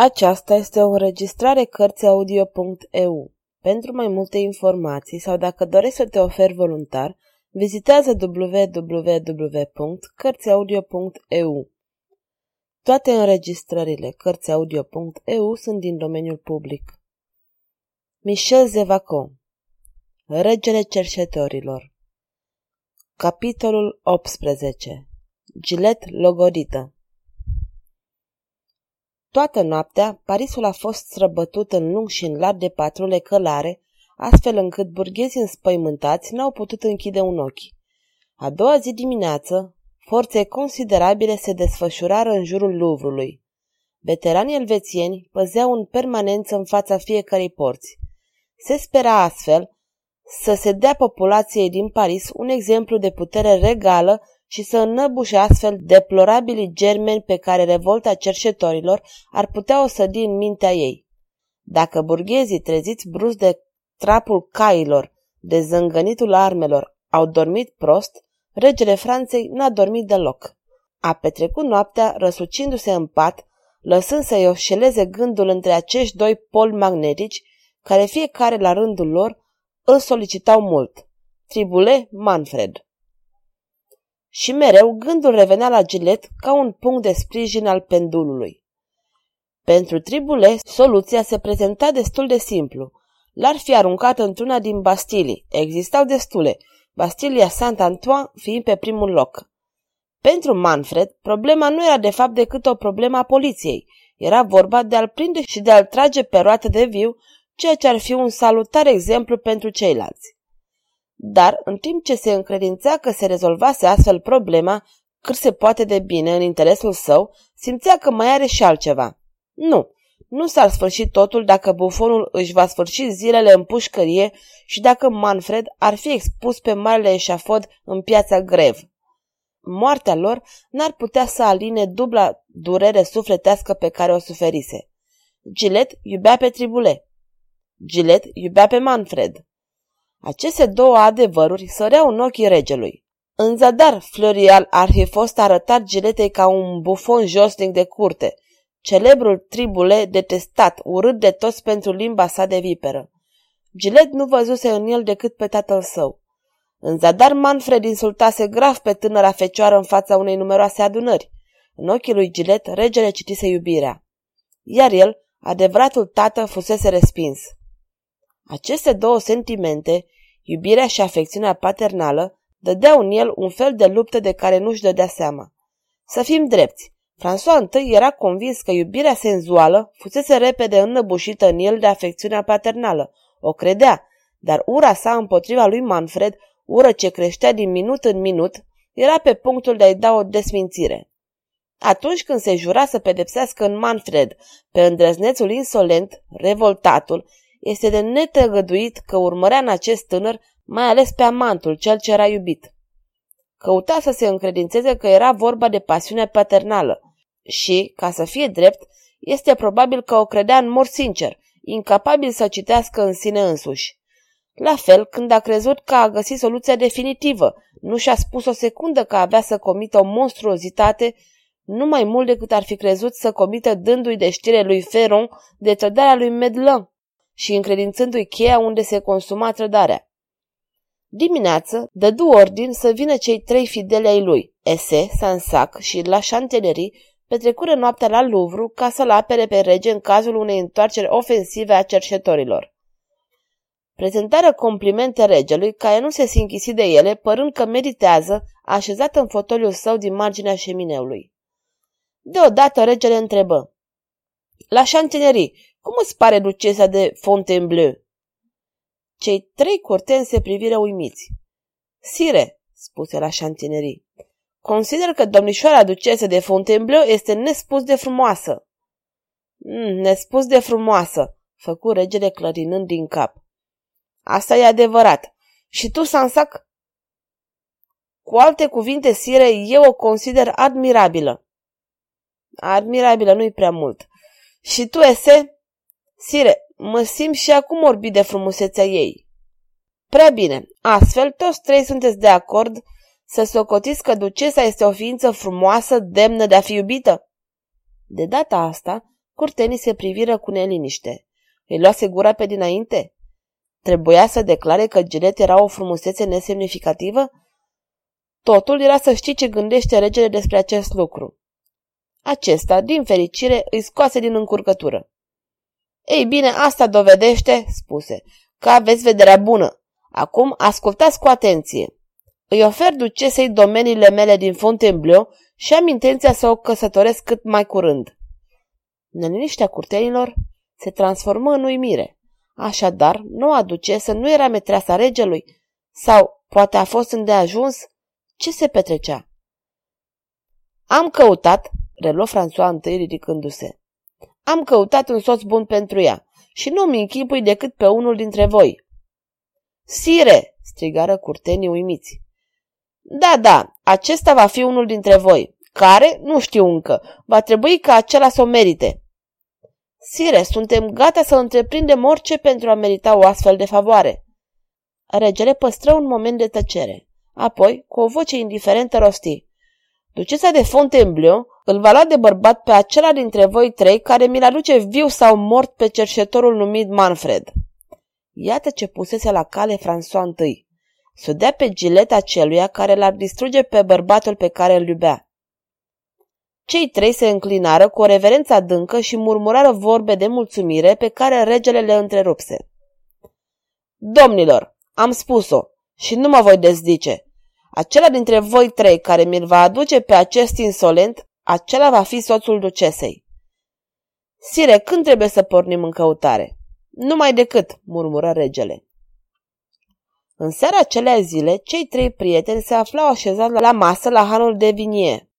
Aceasta este o înregistrare Cărțiaudio.eu. Pentru mai multe informații sau dacă dorești să te oferi voluntar, vizitează www.cărțiaudio.eu. Toate înregistrările Cărțiaudio.eu sunt din domeniul public. Michel Zevacon Regele cerșetorilor Capitolul 18 Gilet logodită Toată noaptea, Parisul a fost străbătut în lung și în lat de patrule călare, astfel încât burghezii înspăimântați n-au putut închide un ochi. A doua zi dimineață, forțe considerabile se desfășurară în jurul Luvrului. Veteranii elvețieni păzeau în permanență în fața fiecarei porți. Se spera astfel să se dea populației din Paris un exemplu de putere regală și să înnăbușe astfel deplorabilii germeni pe care revolta cerșetorilor ar putea osădi în mintea ei. Dacă burghezii treziți brusc de trapul cailor, de zângănitul armelor, au dormit prost, regele Franței n-a dormit deloc. A petrecut noaptea răsucindu-se în pat, lăsând să-i oșeleze gândul între acești doi poli magnetici, care fiecare la rândul lor îl solicitau mult. Tribule Manfred. Și mereu gândul revenea la Gilet ca un punct de sprijin al pendulului. Pentru tribule, soluția se prezenta destul de simplu. L-ar fi aruncat într-una din bastilii. Existau destule, Bastilia Saint-Antoine fiind pe primul loc. Pentru Manfred, problema nu era de fapt decât o problemă a poliției. Era vorba de a-l prinde și de a-l trage pe roată de viu, ceea ce ar fi un salutar exemplu pentru ceilalți. Dar, în timp ce se încredințea că se rezolvase astfel problema, cât se poate de bine în interesul său, simțea că mai are și altceva. Nu, nu s-ar sfârși totul dacă bufonul își va sfârși zilele în pușcărie și dacă Manfred ar fi expus pe marele eșafod în piața Grev. Moartea lor n-ar putea să aline dubla durere sufletească pe care o suferise. Gilet iubea pe Tribule. Gilet iubea pe Manfred. Aceste două adevăruri săreau în ochii regelui. În zadar, Florial ar fi fost arătat giletei ca un bufon josnic de curte, celebrul tribule detestat, urât de toți pentru limba sa de viperă. Gilet nu văzuse în el decât pe tatăl său. În zadar, Manfred insultase grav pe tânăra fecioară în fața unei numeroase adunări. În ochii lui Gilet, regele citise iubirea. Iar el, adevăratul tată, fusese respins. Aceste două sentimente, iubirea și afecțiunea paternală, dădeau în el un fel de luptă de care nu-și dădea seama. Să fim drepți, François I era convins că iubirea senzuală fusese repede înnăbușită în el de afecțiunea paternală. O credea, dar ura sa împotriva lui Manfred, ură ce creștea din minut în minut, era pe punctul de a-i da o desmințire. Atunci când se jura să pedepsească în Manfred pe îndrăznețul insolent, revoltatul, este de netăgăduit că urmărea în acest tânăr mai ales pe amantul, cel ce era iubit. Căuta să se încredințeze că era vorba de pasiune paternală și, ca să fie drept, este probabil că o credea în mor sincer, incapabil să citească în sine însuși. La fel, când a crezut că a găsit soluția definitivă, nu și-a spus o secundă că avea să comită o monstruozitate, nu mai mult decât ar fi crezut să comită dându-i de știre lui Ferron de trădarea lui Medlin și încredințându-i cheia unde se consuma trădarea. Dimineață dădu ordin să vină cei trei fideli ai lui, Ese, Sansac și La Chantellerie, petrecură noaptea la Louvre ca să-l apere pe rege în cazul unei întoarceri ofensive a cerșetorilor. Prezentară complimente regelui, care nu se sinchisi de ele, părând că meditează, așezat în fotoliul său din marginea șemineului. Deodată regele întrebă. La Chantilly, cum îți pare ducesa de Fontainebleau? Cei trei curtenți se priviră uimiți. Sire, spuse la Chantilly, consider că domnișoara ducesă de Fontainebleau este nespus de frumoasă. Mm, nespus de frumoasă, făcu regele clărinând din cap. Asta e adevărat. Și tu, Sansac? Cu alte cuvinte, sire, eu o consider admirabilă. Admirabilă nu-i prea mult. Și tu, Ese? Sire, mă simt și acum orbit de frumusețea ei. Prea bine, astfel toți trei sunteți de acord să socotiți că ducesa este o ființă frumoasă, demnă de a fi iubită? De data asta, Curtenii se priviră cu neliniște. Îi luase gura pe dinainte? Trebuia să declare că Gilet era o frumusețe nesemnificativă? Totul era să știi ce gândește regele despre acest lucru. Acesta, din fericire, îi scoase din încurcătură. Ei bine, asta dovedește, spuse, că aveți vederea bună. Acum ascultați cu atenție. Îi ofer ducesei domeniile mele din Fontainebleau și am intenția să o căsătoresc cât mai curând. Neliniștea curtenilor se transformă în uimire. Așadar, noua ducesă nu era metreasa regelui? Sau poate a fost îndeajuns? Ce se petrecea? Am căutat, reluă François întâi ridicându-se. Am căutat un soț bun pentru ea și nu-mi închipui decât pe unul dintre voi. Sire, strigară curtenii uimiți. Da, da, acesta va fi unul dintre voi. Care? Nu știu încă. Va trebui ca acela să o merite. Sire, suntem gata să întreprindem orice pentru a merita o astfel de favoare. Regele păstră un moment de tăcere. Apoi, cu o voce indiferentă, rosti. Ducesa de Fontainebleau îl va lua de bărbat pe acela dintre voi trei care mi-l aduce viu sau mort pe cerșetorul numit Manfred. Iată ce pusese la cale François I. Să dea pe gileta celuia care l-ar distruge pe bărbatul pe care îl iubea. Cei trei se înclinară cu o reverență adâncă și murmurară vorbe de mulțumire pe care regele le întrerupse. Domnilor, am spus-o și nu mă voi dezdice. Acela dintre voi trei care mi-l va aduce pe acest insolent, acela va fi soțul ducesei. Sire, când trebuie să pornim în căutare? Numai decât, murmură regele. În seara acelea zile, cei trei prieteni se aflau așezați la masă la hanul de vinie.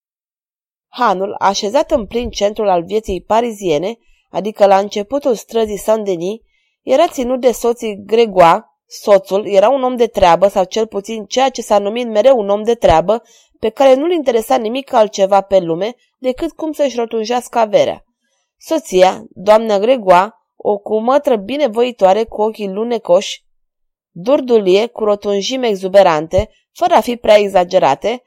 Hanul, așezat în plin centrul al vieții pariziene, adică la începutul străzii Saint-Denis, era ținut de soții Gregoire, soțul era un om de treabă sau cel puțin ceea ce s-a numit mereu un om de treabă, pe care nu-l interesa nimic altceva pe lume decât cum să-și rotunjească averea. Soția, doamna Gregoire, o cumătră binevoitoare cu ochii lunecoși, durdulie cu rotunjime exuberante, fără a fi prea exagerate,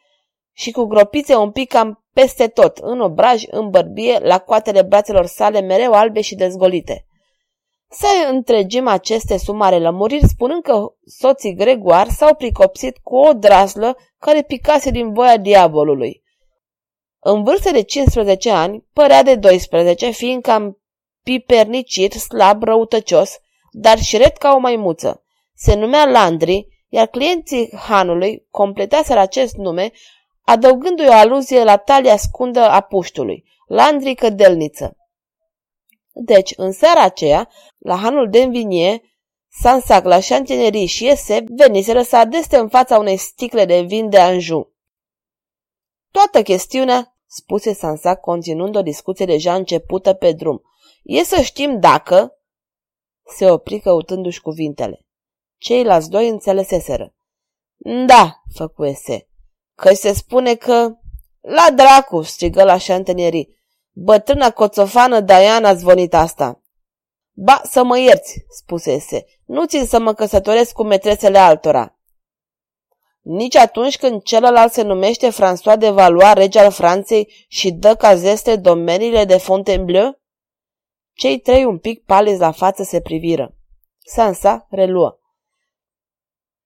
și cu gropițe un pic cam peste tot, în obraj, în bărbie, la coatele brațelor sale mereu albe și dezgolite. Să întregim aceste sumare lămuriri spunând că soții Gregoar s-au pricopsit cu o draslă care picase din voia diavolului. În vârstă de 15 ani, părea de 12, fiind cam pipernicit, slab, răutăcios, dar și red ca o maimuță. Se numea Landry, iar clienții hanului completaseră acest nume, adăugându-i o aluzie la talia scundă a puștului, Landry Cădelniță. Deci, în seara aceea, la hanul de învinie, Sansac la șantinerii și Iese veniseră să adeste în fața unei sticle de vin de Anjou. Toată chestiunea, spuse Sansac continuând o discuție deja începută pe drum, e să știm dacă... Se opri căutându-și cuvintele. Ceilalți doi înțeleseseră. Da, făcu Ese, că se spune că... La dracu, strigă la șantenierii. Bătrâna coțofană Diana a zvonit asta. Ba, să mă ierți, spusese, nu țin să mă căsătoresc cu metresele altora. Nici atunci când celălalt se numește François de Valois, rege al Franței, și dă ca zeste domeniile de Fontainebleau? Cei trei un pic palizi la față se priviră. Sansa reluă.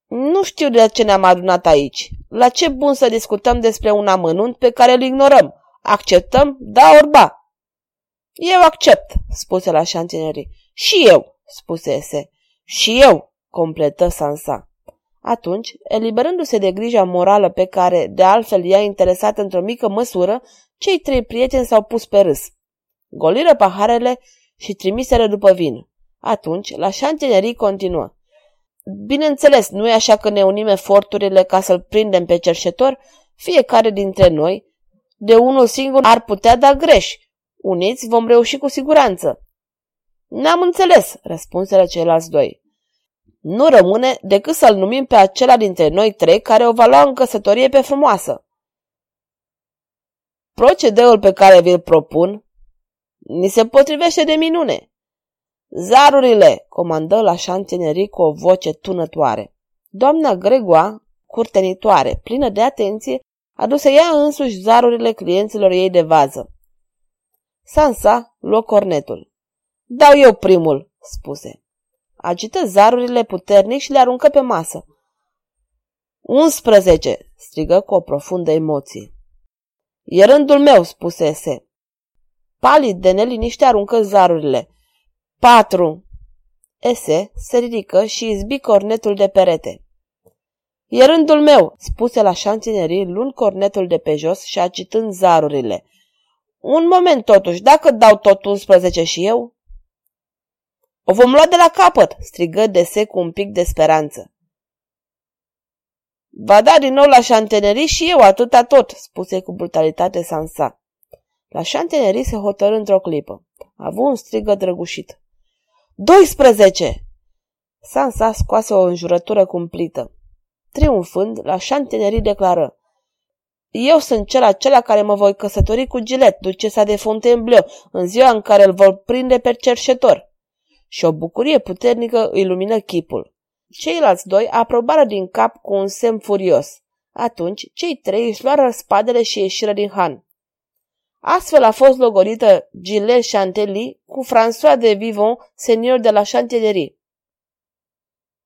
Nu știu de ce ne-am adunat aici. La ce bun să discutăm despre un amănunt pe care îl ignorăm? Acceptăm? Da, orba. Eu accept, spuse la șantinerii. Și eu, spuse Ese. Și eu, completă Sansa. Atunci, eliberându-se de grija morală pe care, de altfel, i-a interesat într-o mică măsură, cei trei prieteni s-au pus pe râs. Goliră paharele și trimiseră după vin. Atunci, la șantinerii continuă. Bineînțeles, nu e așa că ne unim eforturile ca să-l prindem pe cerșetor, fiecare dintre noi, de unul singur ar putea da greș. Uniți vom reuși cu siguranță. N-am înțeles, răspunseră ceilalți doi. Nu rămâne decât să-l numim pe acela dintre noi trei care o va lua în căsătorie pe frumoasă. Procedeul pe care vi-l propun ni se potrivește de minune. Zarurile, comandă la șantinerii cu o voce tunătoare. Doamna Gregoa, curtenitoare, plină de atenție, aduse ea însuși zarurile clienților ei de vază. Sansa luă cornetul. Dau eu primul, spuse. Agită zarurile puternic și le aruncă pe masă. 11, strigă cu o profundă emoție. E rândul meu, spuse Ese. Palid de neliniște aruncă zarurile. Patru. Ese se ridică și izbi cornetul de perete. E rândul meu, spuse la șantinerii, luând cornetul de pe jos și agitând zarurile. Un moment totuși, dacă dau tot 11 și eu? O vom lua de la capăt, strigă Dese cu un pic de speranță. Va da din nou la șantenerii și eu atâta tot, spuse cu brutalitate Sansa. La șantenerii se hotărâ într-o clipă. A avut un strigă drăgușit. 12! Sansa scoase o înjurătură cumplită. Triumfând, la șantenerii declară. Eu sunt cel acela care mă voi căsători cu Gilet, ducesa de Fontainebleau, în ziua în care îl vor prinde pe cerșetor. Și o bucurie puternică îi lumină chipul. Ceilalți doi aprobară din cap cu un semn furios. Atunci, cei trei își luară spadele și ieșiră din Han. Astfel a fost logorită Gilles Chantelly cu François de Vivon, senior de la Chantellerie.